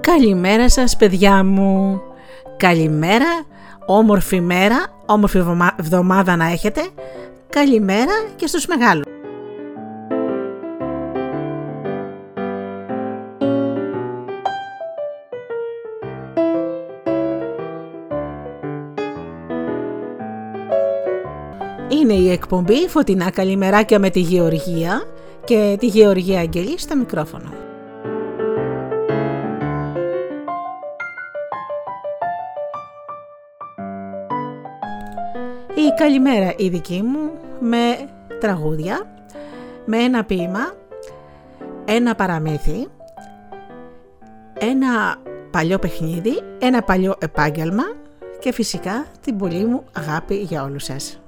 Καλημέρα σας παιδιά μου. Καλημέρα, όμορφη μέρα, όμορφη εβδομάδα να έχετε. Καλημέρα και στους μεγάλους. Είναι η εκπομπή Φωτεινά Καλημεράκια με τη Γεωργία και τη Γεωργία Αγγελή στο μικρόφωνο. Η καλημέρα η δική μου με τραγούδια, με ένα ποίημα, ένα παραμύθι, ένα παλιό παιχνίδι, ένα παλιό επάγγελμα και φυσικά την πολύ μου αγάπη για όλους σας.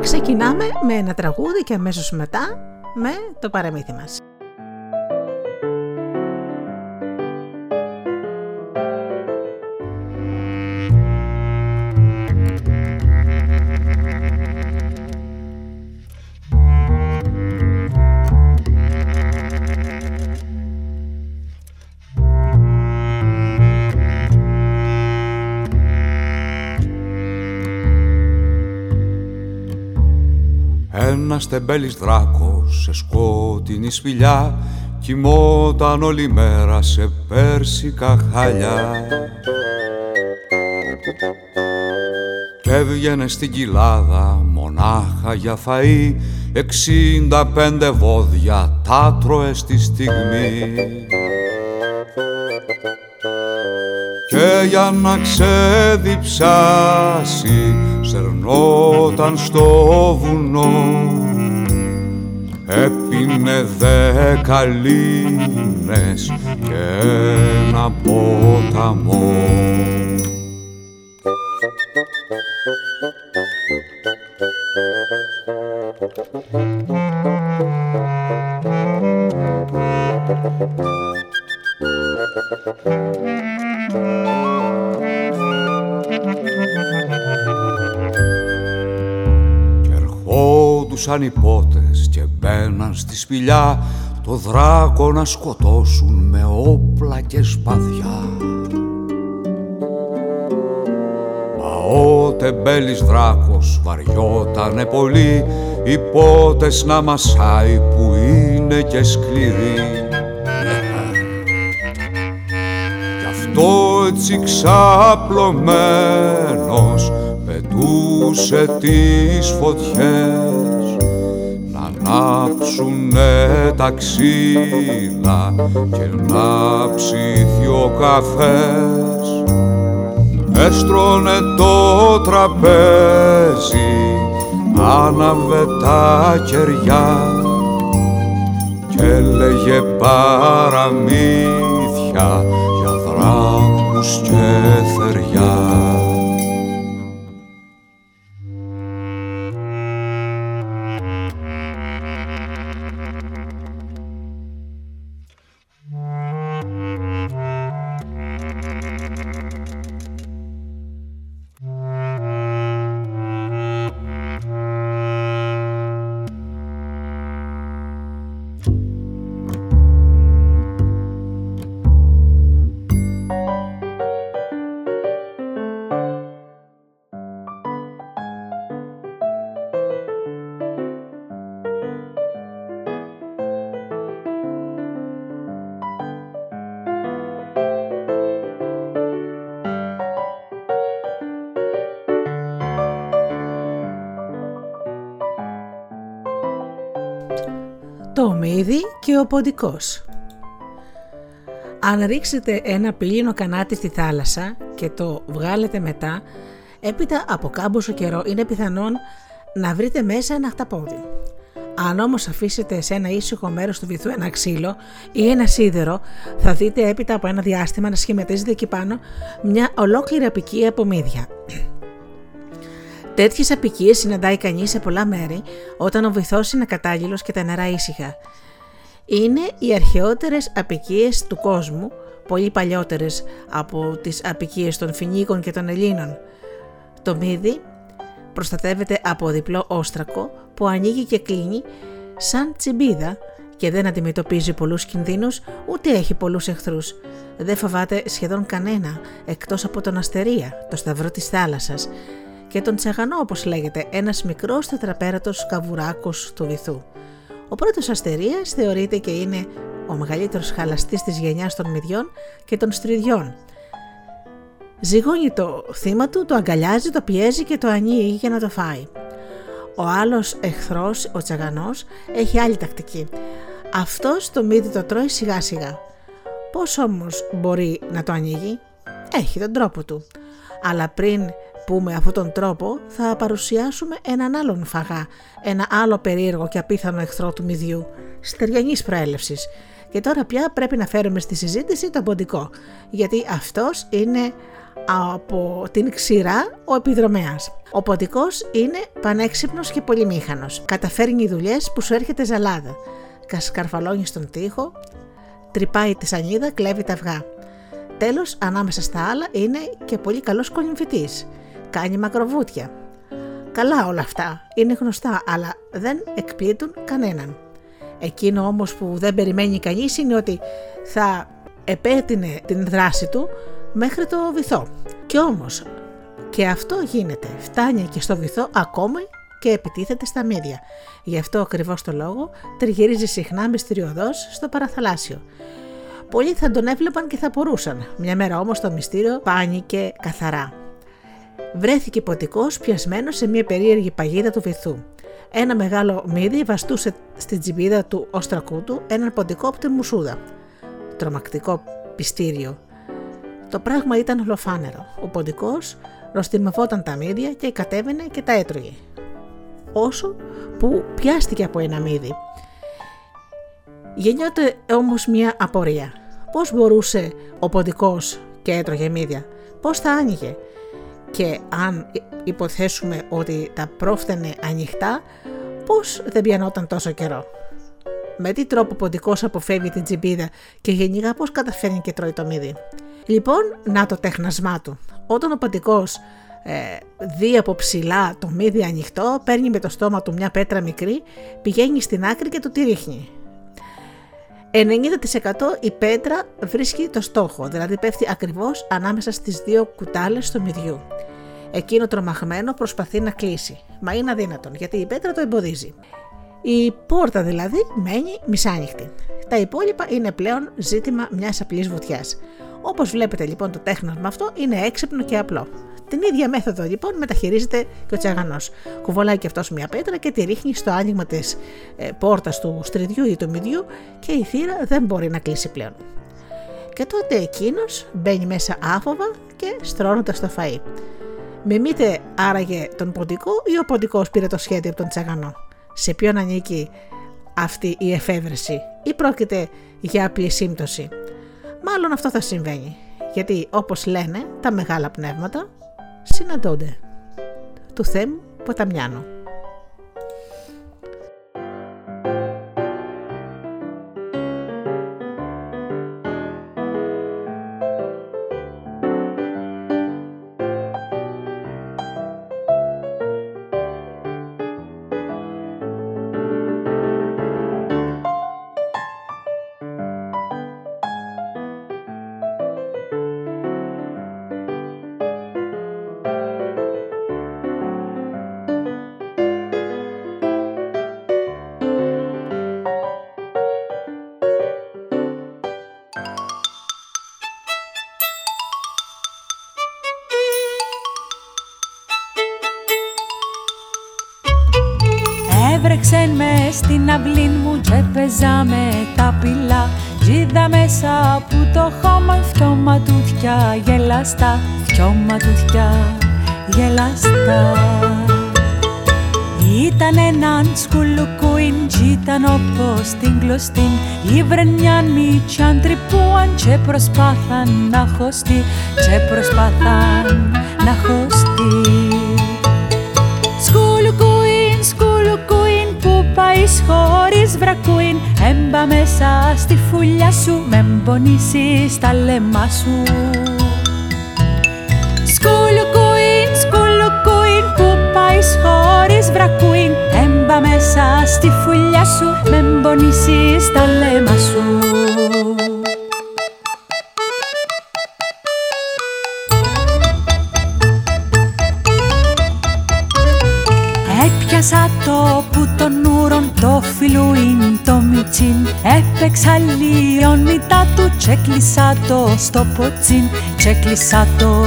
Ξεκινάμε με ένα τραγούδι και αμέσως μετά με το παραμύθι μας. Ένας τεμπέλης δράκος σε σκότεινη σπηλιά κοιμόταν όλη μέρα σε πέρσικα χαλιά και έβγαινε στην κοιλάδα μονάχα για φαΐ εξήντα πέντε βόδια τα τρώε στη στιγμή. Και για να ξεδιψάσει σερνόταν στο βουνό έπινε δέκα λίμνες και ένα ποταμό. Και ερχόντουσαν οι πότες και μπαίναν στη σπηλιά το δράκο να σκοτώσουν με όπλα και σπαθιά. Μα ο τεμπέλης δράκος βαριότανε πολύ οι πότες να μασάει που είναι και σκληροί έτσι ξαπλωμένος πετούσε τις φωτιές να ανάψουνε τα ξύλα και να ψήθει ο καφές. Έστρωνε το τραπέζι άναβε τα κεριά και έλεγε παραμύθια δράκους και θεριά και ο ποντικός. Αν ρίξετε ένα πύλινο κανάτι στη θάλασσα και το βγάλετε μετά, έπειτα από κάμποσο καιρό είναι πιθανόν να βρείτε μέσα ένα χταπόδι. Αν όμως αφήσετε σε ένα ήσυχο μέρος του βυθού ένα ξύλο ή ένα σίδερο, θα δείτε έπειτα από ένα διάστημα να σχηματίζεται εκεί πάνω μια ολόκληρη απικία από μύδια. Τέτοιες απικίες συναντάει κανείς σε πολλά μέρη όταν ο βυθός είναι κατάλληλος και τα νερά ήσυχα. Είναι οι αρχαιότερες απικίες του κόσμου, πολύ παλιότερες από τις απικίες των Φινίκων και των Ελλήνων. Το μύδι προστατεύεται από διπλό όστρακο που ανοίγει και κλείνει σαν τσιμπίδα και δεν αντιμετωπίζει πολλούς κινδύνους ούτε έχει πολλούς εχθρούς. Δεν φοβάται σχεδόν κανένα εκτός από τον Αστερία, το σταυρό της θάλασσας και τον Τσαγανό όπως λέγεται, ένας μικρός τετραπέρατος καβουράκος του βυθού. Ο πρώτος Αστερίας θεωρείται και είναι ο μεγαλύτερος χαλαστής της γενιάς των μυδιών και των στριδιών. Ζυγώνει το θύμα του, το αγκαλιάζει, το πιέζει και το ανοίγει για να το φάει. Ο άλλος εχθρός, ο τσαγανός, έχει άλλη τακτική. Αυτός το μύδι το τρώει σιγά σιγά. Πώς όμως μπορεί να το ανοίγει; Έχει τον τρόπο του. Αλλά πριν πούμε αυτόν τον τρόπο θα παρουσιάσουμε έναν άλλον φαγά, ένα άλλο περίεργο και απίθανο εχθρό του μυδιού, στεριανής προέλευσης. Και τώρα πια πρέπει να φέρουμε στη συζήτηση τον ποντικό, γιατί αυτός είναι από την ξηρά ο επιδρομέας. Ο ποντικός είναι πανέξυπνος και πολυμήχανος. Καταφέρνει δουλειές που σου έρχεται ζαλάδα. Κασκαρφαλώνει στον τοίχο, τρυπάει τη σανίδα, κλέβει τα αυγά. Τέλος, ανάμεσα στα άλλα είναι και πολύ καλός κολυμφητής. Κάνει μακροβούτια. Καλά όλα αυτά, είναι γνωστά, αλλά δεν εκπλήττουν κανέναν. Εκείνο όμως που δεν περιμένει κανείς είναι ότι θα επέτεινε την δράση του μέχρι το βυθό. Και όμως και αυτό γίνεται, φτάνει και στο βυθό ακόμη και επιτίθεται στα μύδια. Γι' αυτό ακριβώς το λόγο τριγυρίζει συχνά μυστηριωδώς στο παραθαλάσσιο. Πολλοί θα τον έβλεπαν και θα απορούσαν. Μια μέρα όμως το μυστήριο πάνηκε καθαρά. Βρέθηκε ποτικός πιασμένος σε μια περίεργη παγίδα του βυθού. Ένα μεγάλο μύδι βαστούσε στην τσιμπίδα του όστρακού του έναν ποντικό από τη μουσούδα. Τρομακτικό πιστήριο. Το πράγμα ήταν ολοφάνερο. Ο ποντικός ροστιμευόταν τα μύδια και κατέβαινε και τα έτρωγε. Όσο που πιάστηκε από ένα μύδι. Γεννιόται όμως μια απορία. Πώς μπορούσε ο ποντικός και έτρωγε μύδια; Πώς θα άνοιγε; Και αν υποθέσουμε ότι τα πρόφθαινε ανοιχτά, πώς δεν πιανόταν τόσο καιρό; Με τι τρόπο ποντικός αποφεύγει την τσιμπίδα και γενικά πώς καταφέρνει και τρώει το μύδι; Λοιπόν, να το τέχνασμά του. Όταν ο ποντικός ε, δει από ψηλά το μύδι ανοιχτό, παίρνει με το στόμα του μια πέτρα μικρή, πηγαίνει στην άκρη και του τη ρίχνει. 90% η πέτρα βρίσκει το στόχο, δηλαδή πέφτει ακριβώς ανάμεσα στις δύο κουτάλες του μυδιού. Εκείνο τρομαγμένο προσπαθεί να κλείσει, μα είναι αδύνατον γιατί η πέτρα το εμποδίζει. Η πόρτα δηλαδή μένει μισάνοιχτη. Τα υπόλοιπα είναι πλέον ζήτημα μιας απλής βουτιάς. Όπως βλέπετε λοιπόν το τέχνασμα αυτό είναι έξυπνο και απλό. Την ίδια μέθοδο λοιπόν μεταχειρίζεται και ο τσαγανός. Κουβολάει και αυτός μια πέτρα και τη ρίχνει στο άνοιγμα της ε, πόρτας του στριδιού ή του μυδιού και η θύρα δεν μπορεί να κλείσει πλέον. Και τότε εκείνος μπαίνει μέσα άφοβα και στρώνοντας το φαΐ. Μιμείτε άραγε τον ποντικό ή ο ποντικός πήρε το σχέδιο από τον τσαγανό. Σε ποιον ανήκει αυτή η εφεύρεση ή πρόκειται για απλή σύμπτωση; Μάλλον αυτό θα συμβαίνει, γιατί όπως λένε τα μεγάλα πνεύματα συναντώνται. Του Θέμ Ποταμιάνου. Μου και παίζαμε τα πυλά Ζήτα μέσα από το χώμα δυο ματούθια γελαστά Δυο ματούθια γελαστά. Ήταν έναν σκουλουκούιν κι ήταν όπως την κλωστή Ήβρεν μια μίτσαν τρυπούαν και προσπάθαν να χωστεί και προσπάθαν να χωστεί πάεις χωρίς βρακούιν. Έμπα μέσα στη φουλιά σου με μπονίσεις τα λεμά σου. Σκουλουκουίν, σκουλουκουίν που πάεις χωρίς βρακούιν. Έμπα μέσα στη φουλιά σου με μπονίσεις τα λεμά σου Έπιασα το που τον ούρον το φιλούιν το μιτσίν. Έπαιξα λιονίτα του τσέκλεισα το στο ποτσίν. Τσέκλεισα το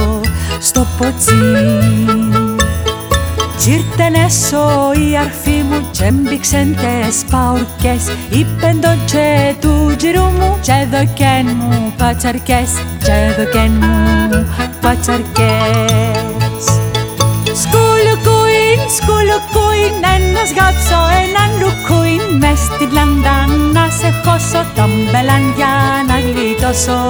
στο ποτσίν. Τζίρτεν έσω η αρφή μου τσέμπηξεν τες παουρκές Είπεν το τσε του τζιρού μου τσε δοκέν μου πατσαρκές. Τσε δοκέν μου πατσαρκές Σκουλουκουίν, σκουλουκουίν, ένας γάψω, έναν λουκουίν Μες στην λαντά να σε χώσω, τον μπελάν για να γλιτώσω.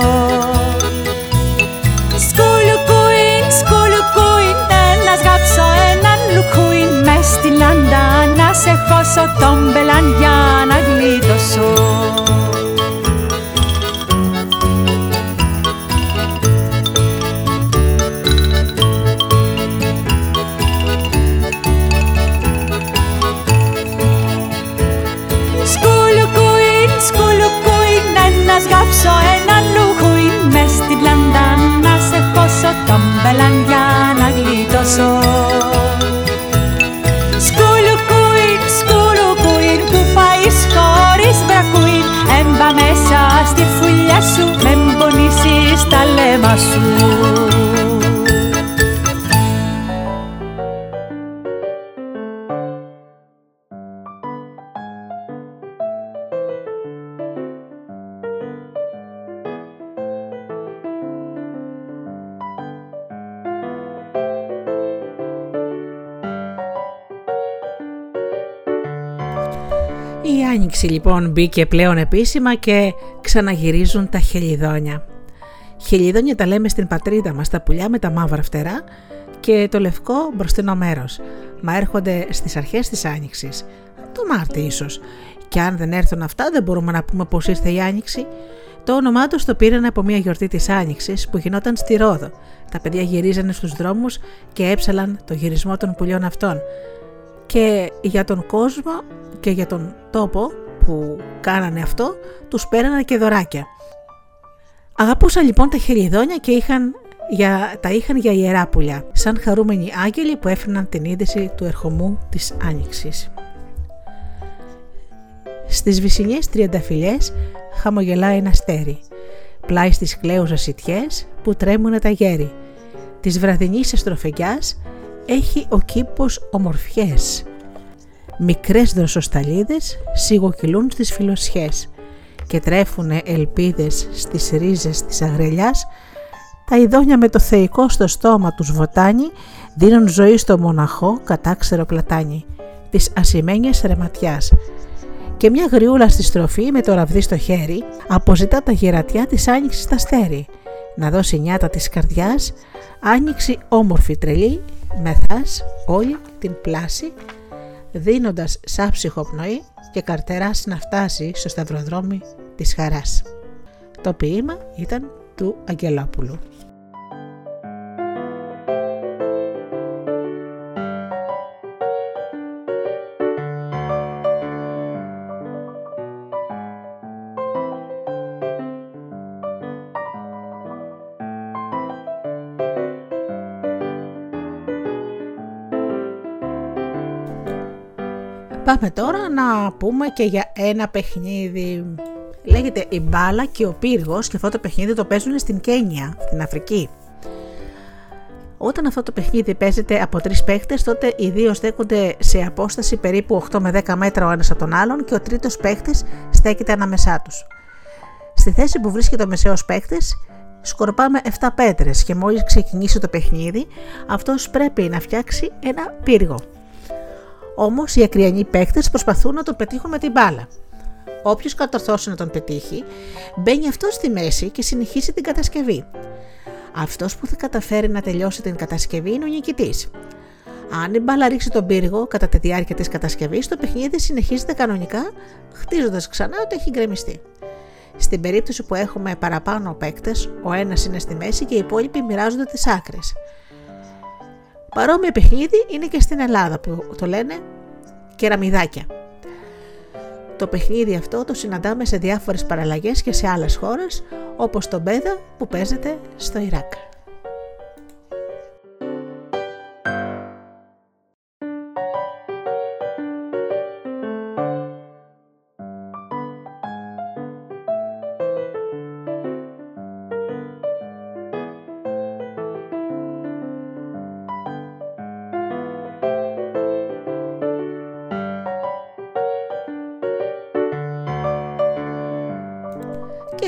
Σκουλουκουίν, σκουλουκουίν, ένας γάψω, έναν λουκουίν Μες στην λαντά να σε χώσω, τον μπελάν για να γλιτώσω Η Άνοιξη λοιπόν μπήκε πλέον επίσημα και ξαναγυρίζουν τα χελιδόνια. Χελιδόνια τα λέμε στην πατρίδα μας, τα πουλιά με τα μαύρα φτερά και το λευκό μπροστινό μέρος, μα έρχονται στις αρχές της Άνοιξης, το Μάρτι ίσως. Και αν δεν έρθουν αυτά δεν μπορούμε να πούμε πως ήρθε η Άνοιξη. Το όνομά τους το πήραν από μια γιορτή της Άνοιξης που γινόταν στη Ρόδο. Τα παιδιά γυρίζανε στους δρόμους και έψαλαν το γυρισμό των πουλιών αυτών. Και για τον κόσμο και για τον τόπο που κάνανε αυτό, τους πέρανε και δωράκια. Αγαπούσαν λοιπόν τα χελιδόνια και είχαν για, τα είχαν για ιερά πουλιά, σαν χαρούμενοι άγγελοι που έφερναν την είδηση του ερχομού της Άνοιξης. Στις βυσινιές τριανταφυλιές χαμογελάει ένα αστέρι, πλάι στις κλαίουσες σιτιές που τρέμουνε τα γέρι. Της βραδινής εστροφεγιάς έχει ο κήπος ομορφιές. Μικρές δροσοσταλίδες σιγοκυλούν στις φιλοσιές και τρέφουνε ελπίδες στις ρίζες της αγρελιάς. Τα ειδόνια με το θεϊκό στο στόμα τους βοτάνι δίνουν ζωή στο μοναχό κατάξερο πλατάνι της ασημένιας ρεματιάς. Και μια γριούλα στη στροφή με το ραβδί στο χέρι αποζητά τα γερατιά της άνοιξης στα στέρι να δώσει νιάτα της καρδιάς άνοιξη όμορφη τρελή μεθάς όλη την πλάση δίνοντας σαν ψυχοπνοή και καρτεράς να φτάσει στο σταυροδρόμι της χαράς. Το ποίημα ήταν του Αγγελόπουλου. Πάμε τώρα να πούμε και για ένα παιχνίδι. Λέγεται η μπάλα και ο πύργος και αυτό το παιχνίδι το παίζουν στην Κένια, στην Αφρική. Όταν αυτό το παιχνίδι παίζεται από τρεις παίχτες, τότε οι δύο στέκονται σε απόσταση περίπου 8 με 10 μέτρα ο ένας από τον άλλον και ο τρίτος παίχτης στέκεται ανάμεσά τους. Στη θέση που βρίσκεται ο μεσαίος παίχτης, σκορπάμε 7 πέτρες και μόλις ξεκινήσει το παιχνίδι, αυτός πρέπει να φτιάξει ένα πύργο. Όμως οι ακριανοί παίκτες προσπαθούν να τον πετύχουν με την μπάλα. Όποιος κατορθώσει να τον πετύχει, μπαίνει αυτός στη μέση και συνεχίζει την κατασκευή. Αυτός που θα καταφέρει να τελειώσει την κατασκευή είναι ο νικητής. Αν η μπάλα ρίξει τον πύργο κατά τη διάρκεια της κατασκευής, το παιχνίδι συνεχίζεται κανονικά, χτίζοντας ξανά ότι έχει γκρεμιστεί. Στην περίπτωση που έχουμε παραπάνω παίκτες, ο ένας είναι στη μέση και οι υπόλοιποι μοιράζονται τις άκρες. Παρόμοιο παιχνίδι είναι και στην Ελλάδα που το λένε κεραμιδάκια. Το παιχνίδι αυτό το συναντάμε σε διάφορες παραλλαγές και σε άλλες χώρες όπως το Μπέδα που παίζεται στο Ιράκ.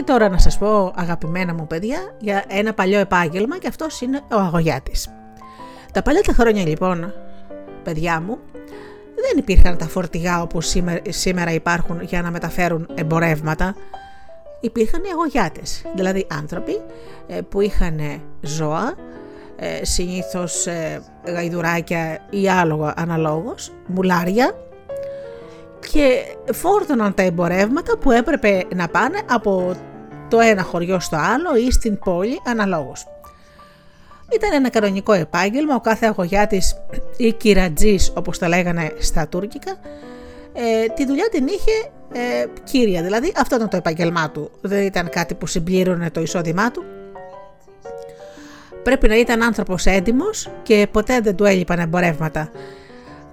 Τώρα να σας πω αγαπημένα μου παιδιά για ένα παλιό επάγγελμα και αυτός είναι ο αγωγιάτης. Τα παλιά τα χρόνια λοιπόν, παιδιά μου, δεν υπήρχαν τα φορτηγά όπως σήμερα υπάρχουν για να μεταφέρουν εμπορεύματα. Υπήρχαν οι αγωγιάτες, δηλαδή άνθρωποι ε, που είχαν ζώα, ε, συνήθως ε, γαϊδουράκια ή άλογα αναλόγως, μουλάρια και φόρτωναν τα εμπορεύματα που έπρεπε να πάνε από το ένα χωριό στο άλλο ή στην πόλη αναλόγως. Ήταν ένα κανονικό επάγγελμα, ο κάθε αγωγιάτης ή κυρατζής όπως τα λέγανε στα τουρκικά, ε, τη δουλειά την είχε ε, κύρια, δηλαδή αυτό ήταν το επάγγελμά του, δεν ήταν κάτι που συμπλήρωνε το εισόδημά του. Πρέπει να ήταν άνθρωπος έντιμος και ποτέ δεν του έλειπαν εμπορεύματα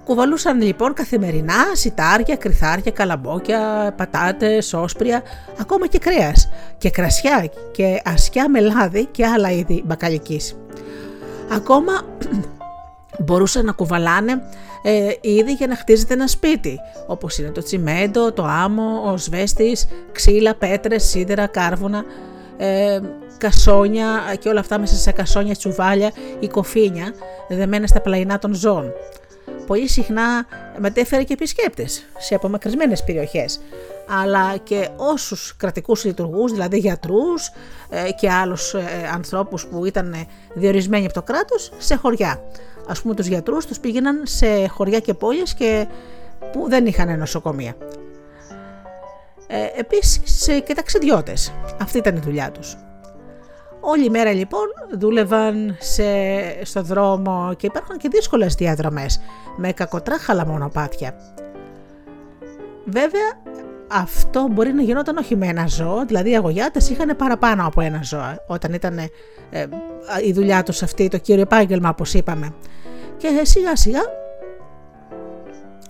Κουβαλούσαν λοιπόν καθημερινά σιτάρια, κρυθάρια, καλαμπόκια, πατάτες, όσπρια, ακόμα και κρέας και κρασιά και ασκιά με λάδι και άλλα είδη μπακαλικής. Ακόμα μπορούσαν να κουβαλάνε ε, είδη για να χτίζεται ένα σπίτι, όπως είναι το τσιμέντο, το άμμο, ο σβέστης, ξύλα, πέτρες, σίδερα, κάρβουνα, ε, κασόνια και όλα αυτά μέσα σε κασόνια, τσουβάλια ή κοφίνια δεμένα στα πλαϊνά των ζώων πολύ συχνά μετέφερε και επισκέπτες σε απομακρυσμένες περιοχές. Αλλά και όσους κρατικούς λειτουργούς, δηλαδή γιατρούς ε, και άλλους ε, ανθρώπους που ήταν διορισμένοι από το κράτος σε χωριά. Α πούμε, τους γιατρούς τους πήγαιναν σε χωριά και πόλεις και που δεν είχαν νοσοκομεία. Ε, επίσης και ταξιδιώτες. Αυτή ήταν η δουλειά τους. Όλη η μέρα λοιπόν δούλευαν σε, στο δρόμο και υπάρχουν και δύσκολες διαδρομές με κακοτράχαλα μονοπάτια. Βέβαια αυτό μπορεί να γινόταν όχι με ένα ζώο, δηλαδή οι αγωγιάτες είχαν παραπάνω από ένα ζώο όταν ήταν ε, η δουλειά τους αυτή, το κύριο επάγγελμα όπως είπαμε. Και σιγά σιγά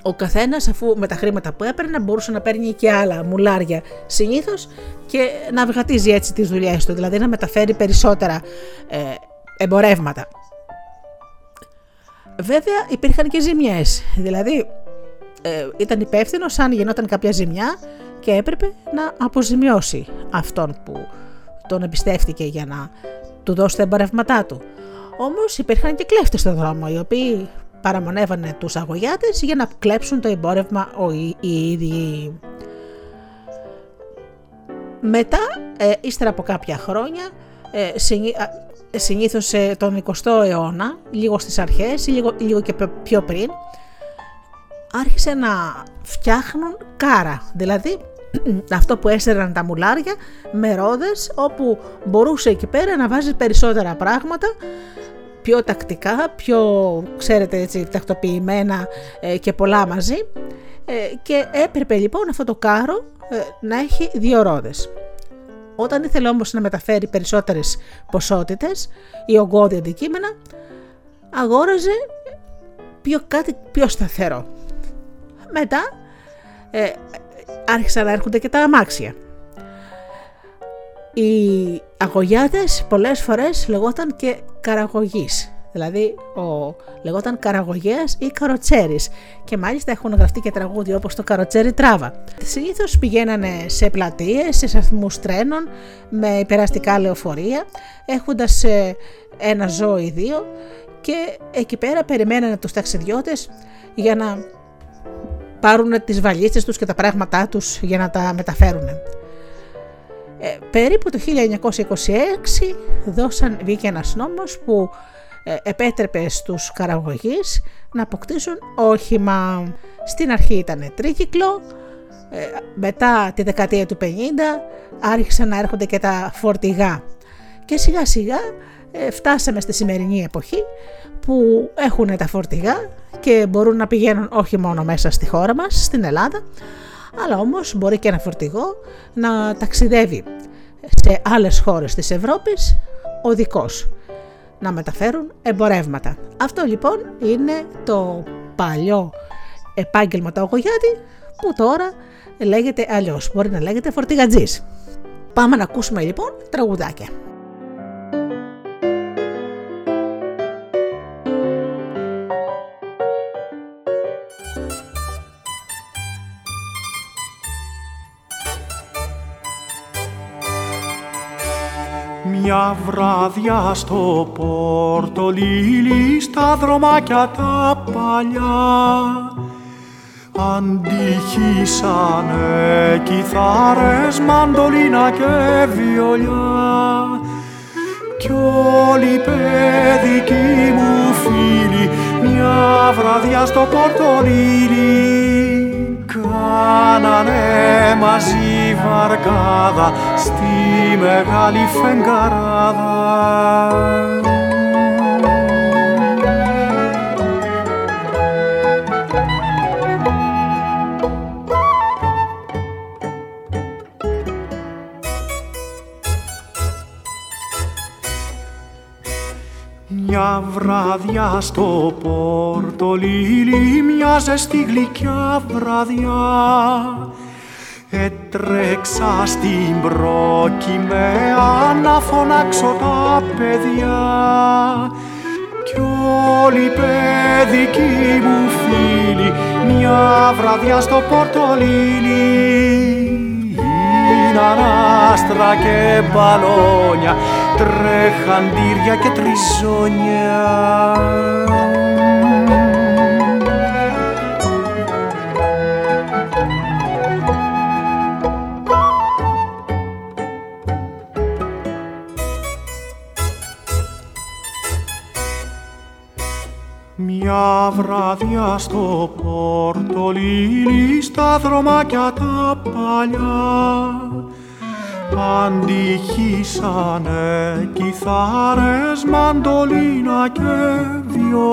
ο καθένας, αφού με τα χρήματα που έπαιρνε, μπορούσε να παίρνει και άλλα μουλάρια συνήθως και να βγατίζει έτσι τις δουλειές του, δηλαδή να μεταφέρει περισσότερα ε, εμπορεύματα. Βέβαια υπήρχαν και ζημιές, δηλαδή ε, ήταν υπεύθυνο αν γινόταν κάποια ζημιά και έπρεπε να αποζημιώσει αυτόν που τον εμπιστεύτηκε για να του δώσει τα εμπορεύματά του. Όμως υπήρχαν και κλέφτες στον δρόμο οι οποίοι παραμονεύανε τους αγωγιάτες για να κλέψουν το εμπόρευμα οι ίδιοι. Μετά, ε, ύστερα από κάποια χρόνια, ε, συνήθως τον 20ο αιώνα, λίγο στις αρχές ή λίγο, λίγο και πιο πριν, άρχισε να φτιάχνουν κάρα, δηλαδή αυτό που έστερναν τα μουλάρια με ρόδες όπου μπορούσε εκεί πέρα να βάζεις περισσότερα πράγματα πιο τακτικά, πιο ξέρετε έτσι τακτοποιημένα ε, και πολλά μαζί ε, και έπρεπε λοιπόν αυτό το κάρο ε, να έχει δύο ρόδες. Όταν ήθελε όμως να μεταφέρει περισσότερες ποσότητες ή ογκώδη αντικείμενα αγόραζε πιο, κάτι πιο σταθερό. Μετά ε, άρχισαν να έρχονται και τα αμάξια. Οι αγωγιάτες πολλές φορές λεγόταν και καραγωγής. Δηλαδή ο, λεγόταν καραγωγέας ή καροτσέρης και μάλιστα έχουν γραφτεί και τραγούδια όπως το καροτσέρι τράβα. Συνήθως πηγαίνανε σε πλατείες, σε σταθμούς τρένων με υπεραστικά λεωφορεία έχοντας ε, ένα ζώο ή δύο και εκεί πέρα περιμένανε τους ταξιδιώτες για να πάρουν τις βαλίτσες τους και τα πράγματά τους για να τα μεταφέρουν. Ε, περίπου το 1926 δώσαν, βγήκε ένας νόμος που ε, επέτρεπε στους καραγωγείς να αποκτήσουν όχημα. Στην αρχή ήταν τρίκυκλο, ε, μετά τη δεκαετία του 50 άρχισαν να έρχονται και τα φορτηγά και σιγά σιγά ε, φτάσαμε στη σημερινή εποχή που έχουν τα φορτηγά και μπορούν να πηγαίνουν όχι μόνο μέσα στη χώρα μας, στην Ελλάδα, αλλά όμως μπορεί και ένα φορτηγό να ταξιδεύει σε άλλες χώρες της Ευρώπης οδικός, να μεταφέρουν εμπορεύματα. Αυτό λοιπόν είναι το παλιό επάγγελμα του αγωγιάτη που τώρα λέγεται αλλιώς, μπορεί να λέγεται φορτηγατζής. Πάμε να ακούσουμε λοιπόν τραγουδάκια. Μια βράδια στο πόρτο λίλι στα δρομάκια τα παλιά. Αντυχήσανε κιθάρες, μαντολίνα και βιολιά. Κι όλοι οι παιδικοί μου φίλοι μια βραδιά στο πόρτο λίλι κάνανε μαζί βαρκάδα στη μεγάλη φεγγαράδα. Μια βράδια στο πόρτο λίλι, μια ζεστή γλυκιά βραδιά Έτρεξα στην προκειμέα να φωνάξω τα παιδιά. Κι όλοι οι παιδικοί μου φίλοι μια βραδιά στο πορτολίλι είναι άστρα και μπαλόνια τρέχαντήρια και τριζόνια Μια βράδια στο πορτολίλι στα δρομάκια τα παλιά αντυχήσανε κιθάρες, μαντολίνα και βιόλια.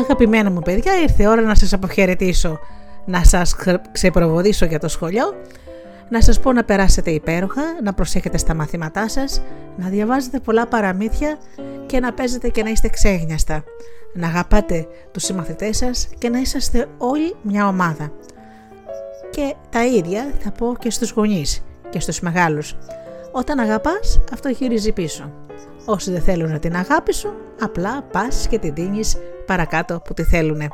Αγαπημένα μου παιδιά, ήρθε η ώρα να σας αποχαιρετήσω, να σας ξεπροβοδήσω για το σχολείο, να σας πω να περάσετε υπέροχα, να προσέχετε στα μαθήματά σας, να διαβάζετε πολλά παραμύθια και να παίζετε και να είστε ξέγνιαστα. Να αγαπάτε τους συμμαθητές σας και να είσαστε όλοι μια ομάδα. Και τα ίδια θα πω και στους γονείς και στους μεγάλους. Όταν αγαπάς, αυτό γυρίζει πίσω. Όσοι δεν θέλουν την αγάπη σου, απλά πας και την δίνεις παρακάτω που τη θέλουνε.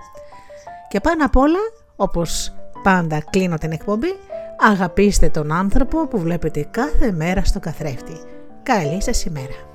Και πάνω απ' όλα, όπως πάντα κλείνω την εκπομπή, αγαπήστε τον άνθρωπο που βλέπετε κάθε μέρα στο καθρέφτη. Καλή σας ημέρα.